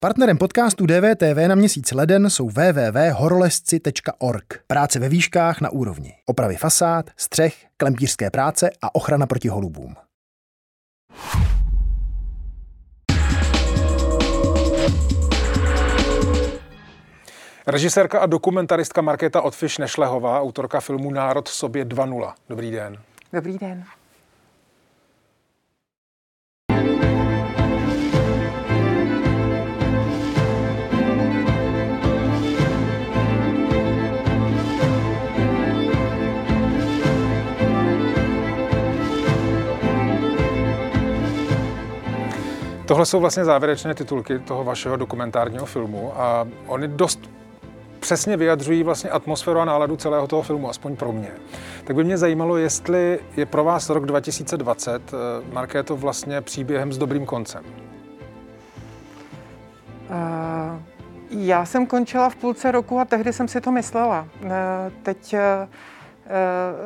Partnerem podcastu DVTV na měsíc leden jsou www.horolezci.org. Práce ve výškách na úrovni. Opravy fasád, střech, klempířské práce a ochrana proti holubům. Režisérka a dokumentaristka Markéta Otfiš Nešlehová, autorka filmu Národ sobě 2.0. Dobrý den. Dobrý den. Tohle jsou vlastně závěrečné titulky toho vašeho dokumentárního filmu a oni dost přesně vyjadřují vlastně atmosféru a náladu celého toho filmu, aspoň pro mě. Tak by mě zajímalo, jestli je pro vás rok 2020, eh, Markéto, vlastně příběhem s dobrým koncem. Uh, já jsem končila v půlce roku a tehdy jsem si to myslela. Uh, teď uh,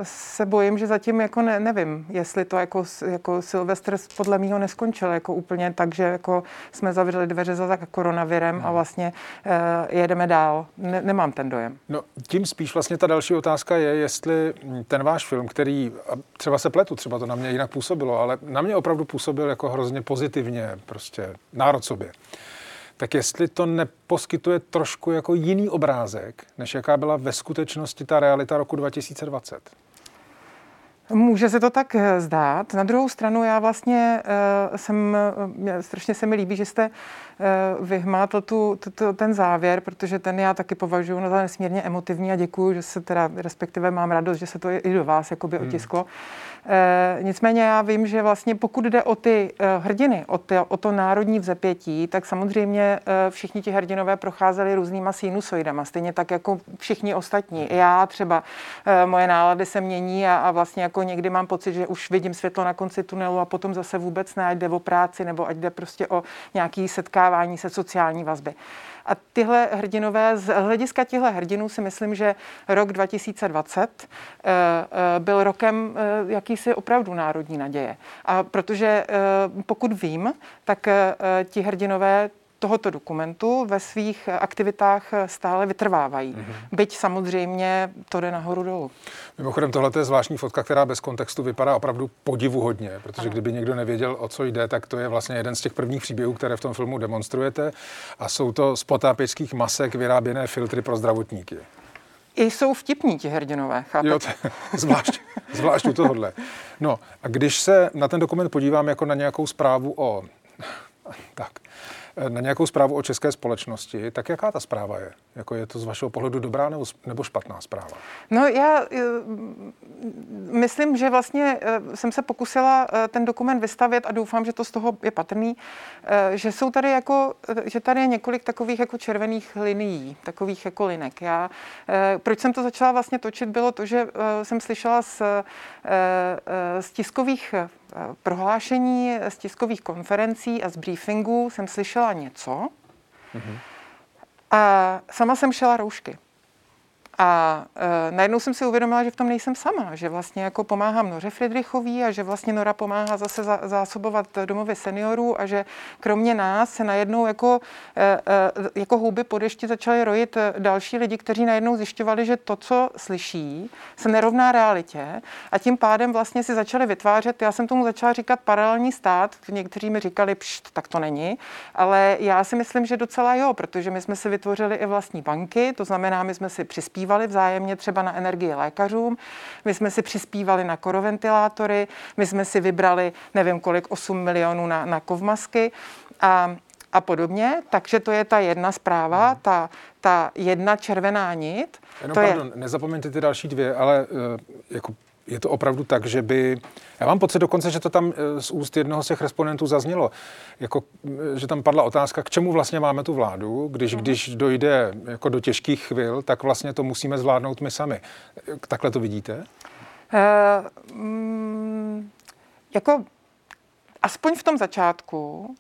se bojím, že zatím jako ne, nevím, jestli to jako, jako Silvestr podle mého neskončil jako úplně tak, že jako jsme zavřeli dveře za koronavirem no. a vlastně uh, jedeme dál. Ne, nemám ten dojem. No tím spíš vlastně ta další otázka je, jestli ten váš film, který, třeba se pletu, třeba to na mě jinak působilo, ale na mě opravdu působil jako hrozně pozitivně, prostě národ sobě tak jestli to neposkytuje trošku jako jiný obrázek, než jaká byla ve skutečnosti ta realita roku 2020? Může se to tak eh, zdát. Na druhou stranu já vlastně uh, jsem, uh, strašně se mi líbí, že jste vyhmátl tu, tu, ten závěr, protože ten já taky považuji za nesmírně emotivní a děkuji, že se teda, respektive mám radost, že se to i do vás jakoby hmm. otisklo. E, nicméně já vím, že vlastně pokud jde o ty e, hrdiny, o, ty, o to národní vzepětí, tak samozřejmě e, všichni ti hrdinové procházeli různýma sinusoidama, stejně tak jako všichni ostatní. Já třeba, e, moje nálady se mění a, a vlastně jako někdy mám pocit, že už vidím světlo na konci tunelu a potom zase vůbec ne, ať jde o práci nebo ať jde prostě o nějaké setkávání se sociální vazby. A tyhle hrdinové, z hlediska těchto hrdinů si myslím, že rok 2020 eh, eh, byl rokem eh, jakýsi opravdu národní naděje. A protože pokud vím, tak ti hrdinové tohoto dokumentu ve svých aktivitách stále vytrvávají. Mm-hmm. Byť samozřejmě to jde nahoru dolů. Mimochodem, tohle je zvláštní fotka, která bez kontextu vypadá opravdu podivuhodně, protože ano. kdyby někdo nevěděl, o co jde, tak to je vlastně jeden z těch prvních příběhů, které v tom filmu demonstrujete. A jsou to z potápěčských masek vyráběné filtry pro zdravotníky. I jsou vtipní ti hrdinové, chápete? Jo, to, zvlášť, zvlášť u tohohle. No a když se na ten dokument podívám jako na nějakou zprávu o... Tak, na nějakou zprávu o české společnosti, tak jaká ta zpráva je? Jako je to z vašeho pohledu dobrá nebo, nebo špatná zpráva? No já eh, myslím, že vlastně eh, jsem se pokusila eh, ten dokument vystavět a doufám, že to z toho je patrný, že jsou tady jako, že tady je několik takových jako červených linií, takových jako linek. Já, proč jsem to začala vlastně točit, bylo to, že jsem slyšela z, z tiskových prohlášení, z tiskových konferencí a z briefingů jsem slyšela něco, mm-hmm. A sama jsem šela roušky. A e, najednou jsem si uvědomila, že v tom nejsem sama, že vlastně jako pomáhám Noře Friedrichový a že vlastně Nora pomáhá zase za, zásobovat domovy seniorů a že kromě nás se najednou jako, e, e, jako houby po dešti začaly rojit další lidi, kteří najednou zjišťovali, že to, co slyší, se nerovná realitě. A tím pádem vlastně si začali vytvářet, já jsem tomu začala říkat paralelní stát, někteří mi říkali, pšt, tak to není, ale já si myslím, že docela jo, protože my jsme si vytvořili i vlastní banky, to znamená, my jsme si přispívali přispívali vzájemně třeba na energii lékařům, my jsme si přispívali na koroventilátory, my jsme si vybrali nevím kolik, 8 milionů na, na kovmasky a, a podobně. Takže to je ta jedna zpráva, hmm. ta, ta jedna červená nit. Jenom to pardon, je... nezapomeňte ty další dvě, ale uh, jako je to opravdu tak, že by... Já mám pocit dokonce, že to tam eh, z úst jednoho z těch respondentů zaznělo, jako, eh, že tam padla otázka, k čemu vlastně máme tu vládu, když, mhm. když dojde jako do těžkých chvil, tak vlastně to musíme zvládnout my sami. Takhle to vidíte? Uh, mm, jako aspoň v tom začátku uh,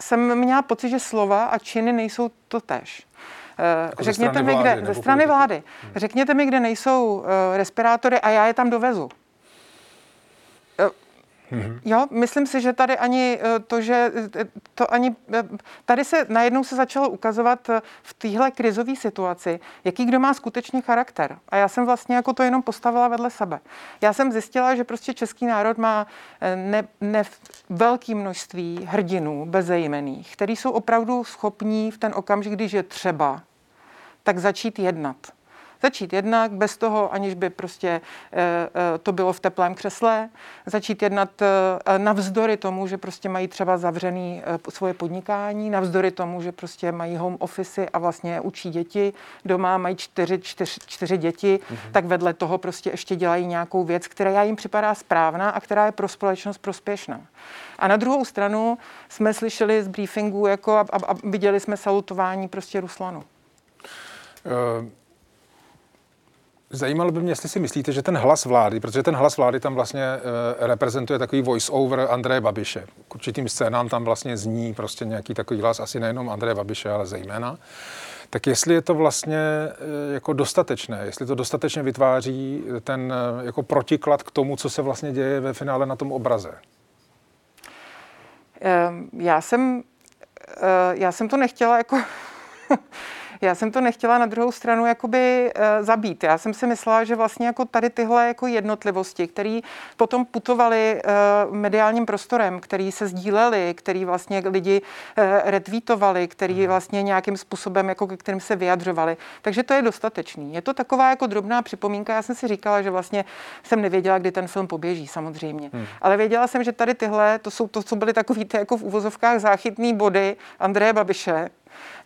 jsem měla pocit, že slova a činy nejsou to tež. Eh, jako řekněte mi, kde, ze strany vlády. Hmm. Řekněte mi, kde nejsou uh, respirátory a já je tam dovezu. Mm-hmm. Jo, myslím si, že tady ani eh, to, že eh, to ani, eh, tady se najednou se začalo ukazovat v téhle krizové situaci, jaký kdo má skutečně charakter. A já jsem vlastně jako to jenom postavila vedle sebe. Já jsem zjistila, že prostě český národ má ne, ne velké množství hrdinů bezejmených, který jsou opravdu schopní v ten okamžik, když je třeba, tak začít jednat Začít jednat bez toho, aniž by prostě eh, eh, to bylo v teplém křesle. Začít jednat eh, navzdory tomu, že prostě mají třeba zavřený svoje podnikání, navzdory tomu, že prostě mají home office a vlastně učí děti doma, mají čtyři, čtyři, čtyři děti, mm-hmm. tak vedle toho prostě ještě dělají nějakou věc, která jim připadá správná a která je pro společnost prospěšná. A na druhou stranu jsme slyšeli z briefingu jako a, a, a viděli jsme salutování prostě Ruslanu. Uh Zajímalo by mě, jestli si myslíte, že ten hlas vlády, protože ten hlas vlády tam vlastně e, reprezentuje takový voice-over Andreje Babiše. K určitým scénám tam vlastně zní prostě nějaký takový hlas, asi nejenom Andreje Babiše, ale zejména. Tak jestli je to vlastně e, jako dostatečné, jestli to dostatečně vytváří ten e, jako protiklad k tomu, co se vlastně děje ve finále na tom obraze. Já jsem, já jsem to nechtěla jako Já jsem to nechtěla na druhou stranu jakoby uh, zabít. Já jsem si myslela, že vlastně jako tady tyhle jako jednotlivosti, které potom putovaly uh, mediálním prostorem, který se sdíleli, který vlastně lidi uh, retweetovali, který mhm. vlastně nějakým způsobem, jako ke kterým se vyjadřovali. Takže to je dostatečný. Je to taková jako drobná připomínka. Já jsem si říkala, že vlastně jsem nevěděla, kdy ten film poběží, samozřejmě. Hmm. Ale věděla jsem, že tady tyhle, to jsou to, co byly takový ty jako v uvozovkách záchytný body Andreje Babiše,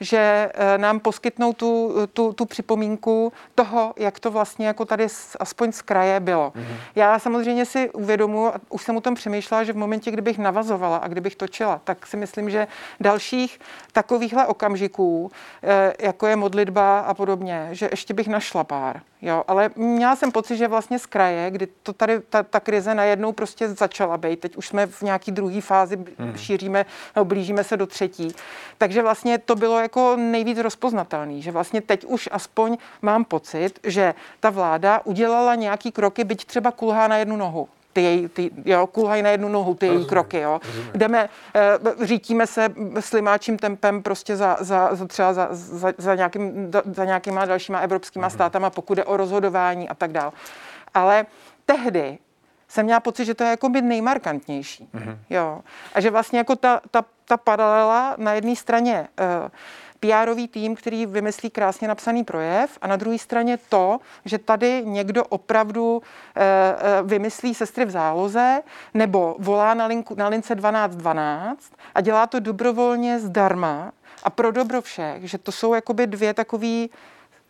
že eh, nám poskytnou tu, tu, tu připomínku toho, jak to vlastně jako tady aspoň z kraje bylo. Mm-hmm. Já samozřejmě si uvědomuji, už jsem o tom přemýšlela, že v momentě, kdybych navazovala a kdybych točila, tak si myslím, že dalších takovýchhle okamžiků, eh, jako je modlitba a podobně, že ještě bych našla pár. Jo, ale měla jsem pocit, že vlastně z kraje, kdy to tady ta, ta krize najednou prostě začala být, teď už jsme v nějaký druhé fázi, mm. šíříme, no, blížíme se do třetí. Takže vlastně to bylo jako nejvíc rozpoznatelný, že vlastně teď už aspoň mám pocit, že ta vláda udělala nějaký kroky, byť třeba kulhá na jednu nohu ty její, ty, jo, kulhají na jednu nohu, ty její kroky, jo. Rozumím. Jdeme, e, řítíme se slimáčím tempem prostě za, za, za třeba za, za, za, nějakým, za nějakýma dalšíma evropskýma mm. státama, pokud jde o rozhodování a tak dále. Ale tehdy jsem měla pocit, že to je jako by nejmarkantnější. Mm-hmm. Jo. A že vlastně jako ta, ta, ta paralela na jedné straně uh, pr tým, který vymyslí krásně napsaný projev a na druhé straně to, že tady někdo opravdu uh, vymyslí sestry v záloze nebo volá na, linku, na lince 1212 a dělá to dobrovolně zdarma a pro dobro všech, že to jsou jakoby dvě takové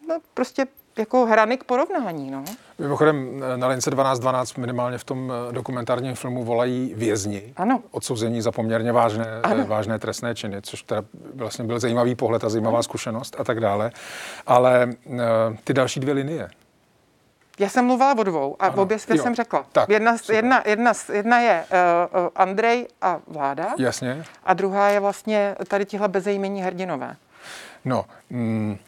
no, prostě jako hrany k porovnání. No. Mimochodem na lince 1212 minimálně v tom eh, dokumentárním filmu volají vězni. Ano. Odsouzení za poměrně vážné, eh, ano. vážné trestné činy, což teda vlastně byl zajímavý pohled a zajímavá ano. zkušenost a tak dále. Ale uh, ty další dvě linie, já jsem mluvila o dvou a ano. obě dvě jsem řekla. Tak, jedna, jedna, jedna, jedna je uh, Andrej a vláda. Jasně. A druhá je vlastně tady tihle bezejmení hrdinové. No, mm,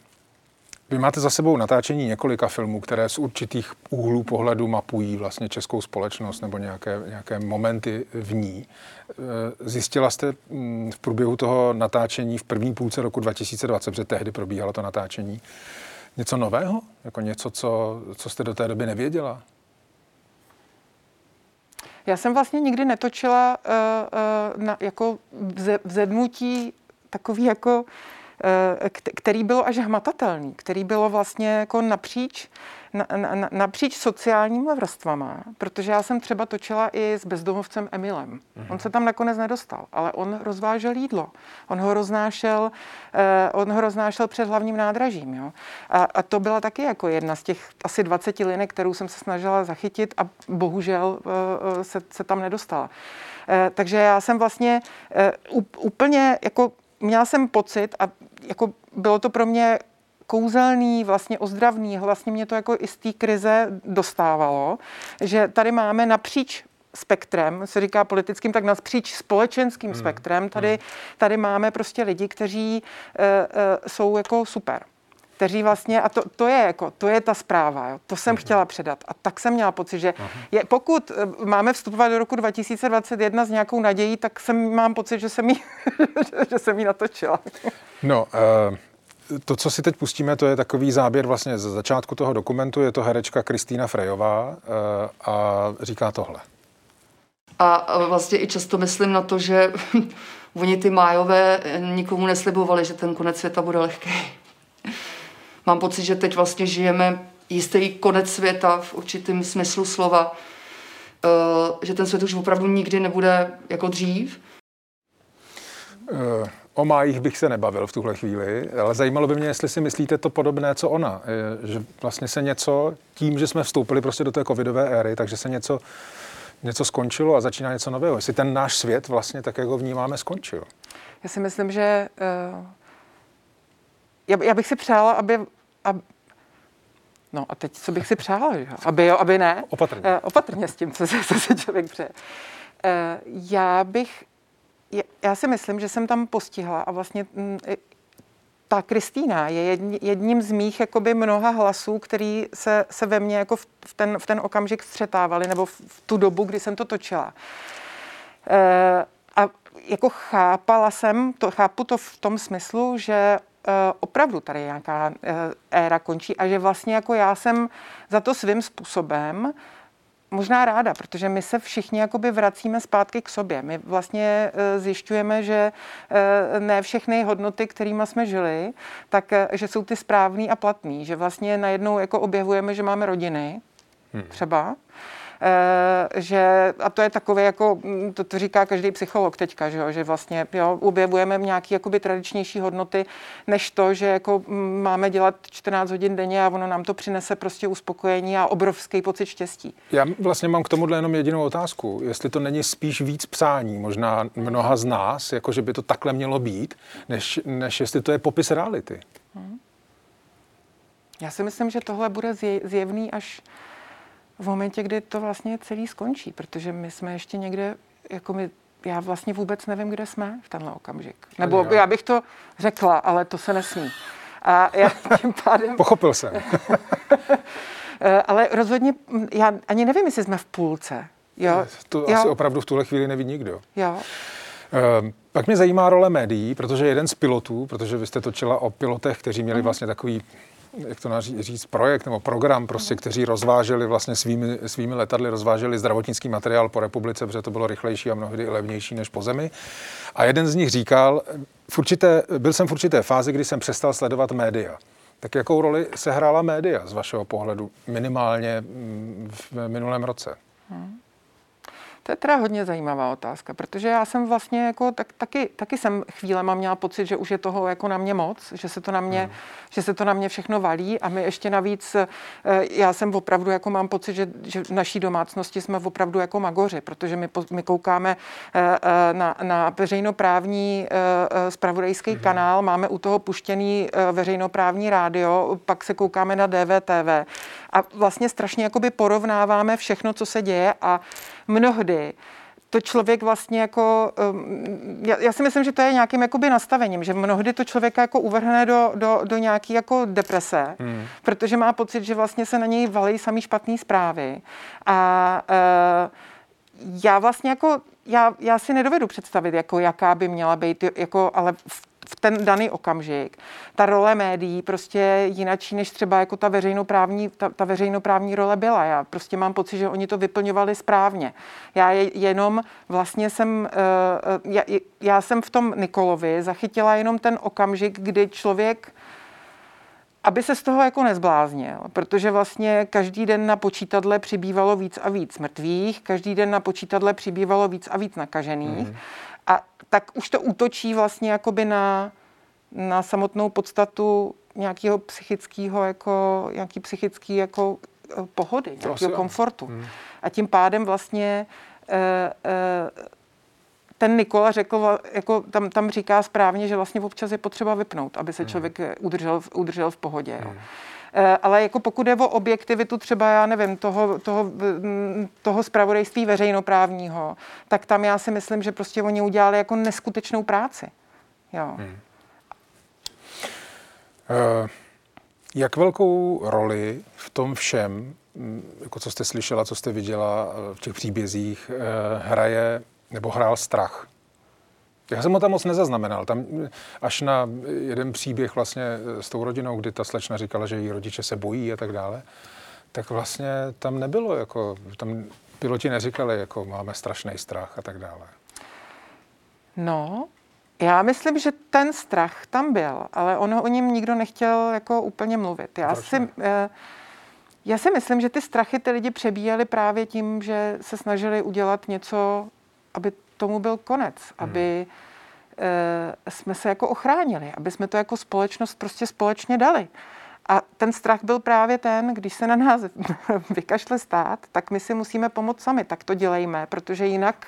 vy máte za sebou natáčení několika filmů, které z určitých úhlů pohledu mapují vlastně českou společnost nebo nějaké, nějaké momenty v ní. E, zjistila jste mm, v průběhu toho natáčení v první půlce roku 2020, protože tehdy probíhalo to natáčení, něco nového? Jako něco, co, co jste do té doby nevěděla? Já jsem vlastně nikdy netočila uh, uh, na, jako vzedmutí takový jako Eh, který bylo až hmatatelný, který bylo vlastně jako napříč, na, na, napříč sociálníma vrstvama, protože já jsem třeba točila i s bezdomovcem Emilem. On se tam nakonec nedostal, ale on rozvážel jídlo. On ho roznášel, eh, on ho roznášel před hlavním nádražím. Jo? A, a to byla taky jako jedna z těch asi 20 linek, kterou jsem se snažila zachytit a bohužel eh, se, se tam nedostala. Eh, takže já jsem vlastně eh, úplně jako měla jsem pocit, a jako bylo to pro mě kouzelný, vlastně ozdravný, vlastně mě to jako i z té krize dostávalo, že tady máme napříč spektrem, se říká politickým, tak napříč společenským hmm. spektrem, tady, hmm. tady máme prostě lidi, kteří uh, uh, jsou jako super. Kteří vlastně, a to, to je jako, to je ta zpráva, jo, to jsem chtěla předat. A tak jsem měla pocit, že je, pokud eh, máme vstupovat do roku 2021 s nějakou nadějí, tak jsem, mám pocit, že jsem jí, že jsem jí natočila. No, uh to, co si teď pustíme, to je takový záběr vlastně ze začátku toho dokumentu. Je to herečka Kristýna Frejová a říká tohle. A vlastně i často myslím na to, že oni ty májové nikomu neslibovali, že ten konec světa bude lehký. Mám pocit, že teď vlastně žijeme jistý konec světa v určitém smyslu slova, eh, že ten svět už opravdu nikdy nebude jako dřív. Uh. O májích bych se nebavil v tuhle chvíli, ale zajímalo by mě, jestli si myslíte to podobné, co ona. Že vlastně se něco, tím, že jsme vstoupili prostě do té covidové éry, takže se něco, něco skončilo a začíná něco nového. Jestli ten náš svět vlastně tak, jak ho vnímáme, skončil. Já si myslím, že uh, já, já bych si přála, aby, aby No a teď, co bych si přála, že? Aby jo, aby ne. Opatrně. Uh, opatrně s tím, co se, co se člověk přeje. Uh, já bych já si myslím, že jsem tam postihla a vlastně mm, ta Kristýna je jedním z mých jakoby mnoha hlasů, který se, se ve mně jako v ten, v ten okamžik střetávali, nebo v tu dobu, kdy jsem to točila. E, a jako chápala jsem, to, chápu to v tom smyslu, že opravdu tady nějaká e, éra končí a že vlastně jako já jsem za to svým způsobem možná ráda, protože my se všichni jakoby vracíme zpátky k sobě. My vlastně eh, zjišťujeme, že eh, ne všechny hodnoty, kterými jsme žili, tak eh, že jsou ty správný a platný, že vlastně najednou jako objevujeme, že máme rodiny, hmm. třeba, Eh, že, a to je takové jako, mm, to, to říká každý psycholog teďka, že, jo, že vlastně jo, objevujeme nějaké jakoby tradičnější hodnoty, než to, že jako mm, máme dělat 14 hodin denně a ono nám to přinese prostě uspokojení a obrovský pocit štěstí. Já vlastně mám k tomuhle jenom jedinou otázku. Jestli to není spíš víc přání, možná mnoha z nás, jako že by to takhle mělo být, než, než jestli to je popis reality. Hmm. Já si myslím, že tohle bude zjevný až v momentě, kdy to vlastně celý skončí, protože my jsme ještě někde, jako my, já vlastně vůbec nevím, kde jsme v tenhle okamžik. Nebo já bych to řekla, ale to se nesmí. A já tím pádem... Pochopil jsem. Eh, ale rozhodně, hm, já ani nevím, jestli jsme v půlce. Jo? To jo. asi opravdu v tuhle chvíli neví nikdo. Jo. Ehm, pak mě zajímá role médií, protože jeden z pilotů, protože vy jste točila o pilotech, kteří měli mhm. vlastně takový jak to říct, projekt nebo program, prostě, kteří rozváželi vlastně svými, svými letadly, rozváželi zdravotnický materiál po republice, protože to bylo rychlejší a mnohdy i levnější než po zemi. A jeden z nich říkal, v určité, byl jsem v určité fázi, kdy jsem přestal sledovat média. Tak jakou roli se hrála média z vašeho pohledu minimálně mm, v minulém roce? Hmm. To je teda hodně zajímavá otázka, protože já jsem vlastně jako, tak, taky, taky jsem chvílema měla pocit, že už je toho jako na mě moc, že se to na mě, hmm. že se to na mě všechno valí a my ještě navíc, eh, já jsem opravdu jako mám pocit, že, že v naší domácnosti jsme opravdu jako magoři, protože my, my koukáme eh, eh, na, na veřejnoprávní spravodajský hmm. kanál, máme u toho puštěný veřejnoprávní rádio, pak se koukáme na DVTV a vlastně strašně jakoby porovnáváme všechno, co se děje a mnohdy to člověk vlastně jako, um, já, já si myslím, že to je nějakým jakoby nastavením, že mnohdy to člověka jako uvrhne do, do, do nějaký jako deprese, hmm. protože má pocit, že vlastně se na něj valí samý špatné zprávy a uh, já vlastně jako, já, já si nedovedu představit, jako jaká by měla být, jako, ale v v ten daný okamžik. Ta role médií prostě jinačí, než třeba jako ta veřejnoprávní, ta, ta veřejnoprávní role byla. Já prostě mám pocit, že oni to vyplňovali správně. Já je, jenom vlastně jsem, uh, já, já jsem v tom Nikolovi zachytila jenom ten okamžik, kdy člověk aby se z toho jako nezbláznil, protože vlastně každý den na počítadle přibývalo víc a víc mrtvých, každý den na počítadle přibývalo víc a víc nakažených. Mm. A tak už to útočí vlastně jakoby na, na samotnou podstatu nějakého psychického, jako, nějaký psychický jako eh, pohody, nějakého komfortu. Hmm. A tím pádem vlastně e, e, ten Nikola řekl, jako tam, tam říká správně, že vlastně občas je potřeba vypnout, aby se hmm. člověk udržel, udržel v pohodě. Jo. Hmm. Ale jako pokud je o objektivitu třeba, já nevím, toho, toho, toho spravodajství veřejnoprávního, tak tam já si myslím, že prostě oni udělali jako neskutečnou práci. Jo. Hmm. Uh, Jak velkou roli v tom všem, mm, jako co jste slyšela, co jste viděla eh, v těch příbězích, eh, hraje nebo hrál strach? Já jsem ho tam moc nezaznamenal. Tam až na jeden příběh vlastně s tou rodinou, kdy ta slečna říkala, že její rodiče se bojí a tak dále, tak vlastně tam nebylo, jako, tam piloti neříkali, jako máme strašný strach a tak dále. No, já myslím, že ten strach tam byl, ale ono o něm nikdo nechtěl jako úplně mluvit. Já si, ne? Eh, já si myslím, že ty strachy ty lidi přebíjeli právě tím, že se snažili udělat něco, aby tomu byl konec, hmm. aby e, jsme se jako ochránili, aby jsme to jako společnost prostě společně dali. A ten strach byl právě ten, když se na nás vykašle stát, tak my si musíme pomoct sami. Tak to dělejme, protože jinak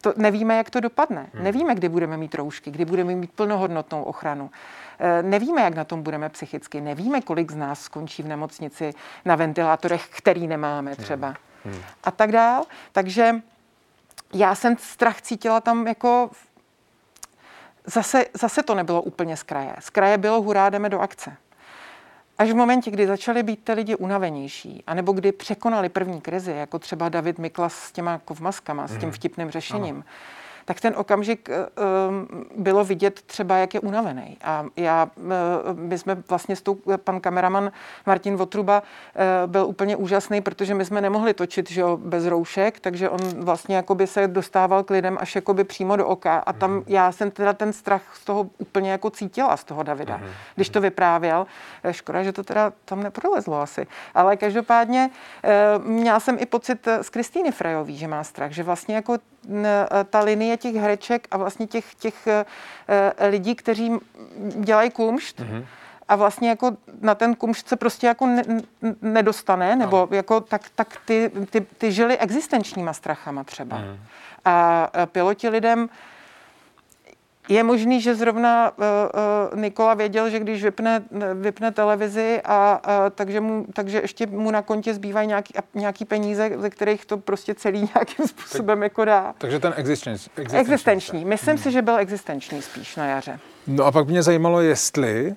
to nevíme, jak to dopadne. Hmm. Nevíme, kdy budeme mít roušky, kdy budeme mít plnohodnotnou ochranu. E, nevíme, jak na tom budeme psychicky. Nevíme, kolik z nás skončí v nemocnici na ventilátorech, který nemáme třeba. Hmm. Hmm. A tak dál. Takže já jsem strach cítila tam jako... Zase, zase to nebylo úplně z kraje. Z kraje bylo hurá, jdeme do akce. Až v momentě, kdy začali být ty lidi unavenější, anebo kdy překonali první krizi, jako třeba David Miklas s těma kovmaskama, s tím mhm. vtipným řešením, tak ten okamžik eh, ehm, bylo vidět třeba, jak je unavený. A já, eh, my jsme vlastně s tou, pan kameraman Martin Votruba eh, byl úplně úžasný, protože my jsme nemohli točit že jo, bez roušek, takže on vlastně jakoby se dostával k lidem až jakoby přímo do oka. A tam mm. já jsem teda ten strach z toho úplně jako cítila, z toho Davida, mm. když to vyprávěl. Škoda, že to teda tam neprolezlo asi. Ale každopádně měla jsem i pocit z Kristýny Frejový, že má strach, že vlastně jako ta linie těch hereček a vlastně těch, těch eh, lidí, kteří dělají kumšt, mm-hmm. a vlastně jako na ten kumšt se prostě jako ne, nedostane, nebo no. jako tak, tak ty, ty, ty žili existenčníma strachama třeba. Mm. A piloti lidem je možný, že zrovna uh, uh, Nikola věděl, že když vypne, vypne televizi, a, uh, takže, mu, takže ještě mu na kontě zbývají nějaký, nějaký peníze, ze kterých to prostě celý nějakým způsobem tak, jako dá. Takže ten existenční. Existenční. existenční. Myslím hmm. si, že byl existenční spíš na jaře. No a pak mě zajímalo, jestli,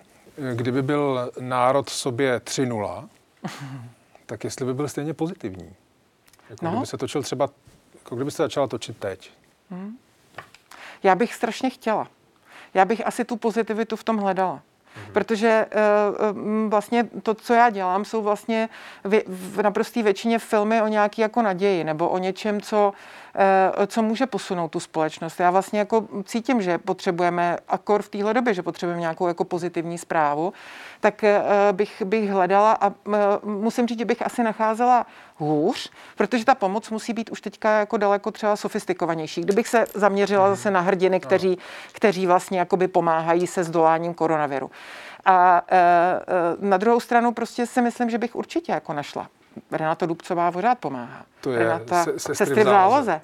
kdyby byl národ v sobě 3.0, tak jestli by byl stejně pozitivní. Jako no. kdyby se točil třeba, jako kdyby se začala točit teď. Hmm. Já bych strašně chtěla. Já bych asi tu pozitivitu v tom hledala. Mhm. Protože uh, vlastně to, co já dělám, jsou vlastně v, v naprosté většině filmy o nějaké jako naději nebo o něčem, co co může posunout tu společnost. Já vlastně jako cítím, že potřebujeme, akor v téhle době, že potřebujeme nějakou jako pozitivní zprávu, tak eh, bych, bych hledala a eh, musím říct, že bych asi nacházela hůř, protože ta pomoc musí být už teďka jako daleko třeba sofistikovanější. Kdybych se zaměřila zase na hrdiny, kteří, kteří vlastně jakoby pomáhají se zdoláním koronaviru. A na druhou stranu prostě si myslím, že bych určitě jako našla Renata Dubcová pořád pomáhá. To je Renata, se, sestry v záloze.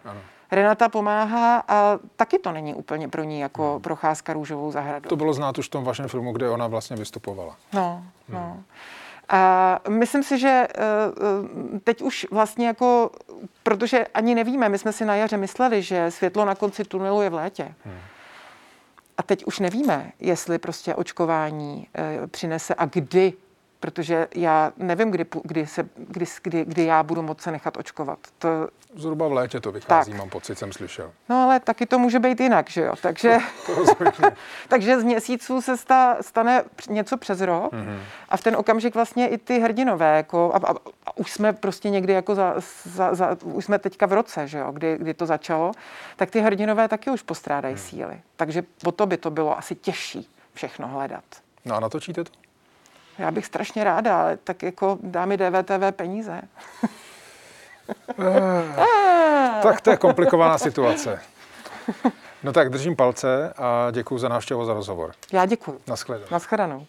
Renata pomáhá a taky to není úplně pro ní jako hmm. procházka růžovou zahradou. To bylo znát už v tom vašem filmu, kde ona vlastně vystupovala. No, hmm. no. A myslím si, že eh, eh, teď už vlastně jako, protože ani nevíme, my jsme si na jaře mysleli, že světlo na konci tunelu je v létě. Hmm. A teď už nevíme, jestli prostě očkování eh, přinese a kdy protože já nevím, kdy, kdy, se, kdy, kdy, kdy já budu moct se nechat očkovat. To... Zhruba v létě to vychází, tak. mám pocit, jsem slyšel. No ale taky to může být jinak, že jo? Takže, to, to takže z měsíců se sta, stane něco přes rok mm-hmm. a v ten okamžik vlastně i ty hrdinové, jako, a, a, a už jsme prostě někdy jako za, za, za, už jsme teďka v roce, že jo, kdy, kdy to začalo, tak ty hrdinové taky už postrádají mm. síly. Takže po to by to bylo asi těžší všechno hledat. No a natočíte to? Já bych strašně ráda, ale tak jako dá mi DVTV peníze. Eh, tak to je komplikovaná situace. No tak držím palce a děkuji za návštěvu za rozhovor. Já děkuji. Naschledanou. Naschledanou.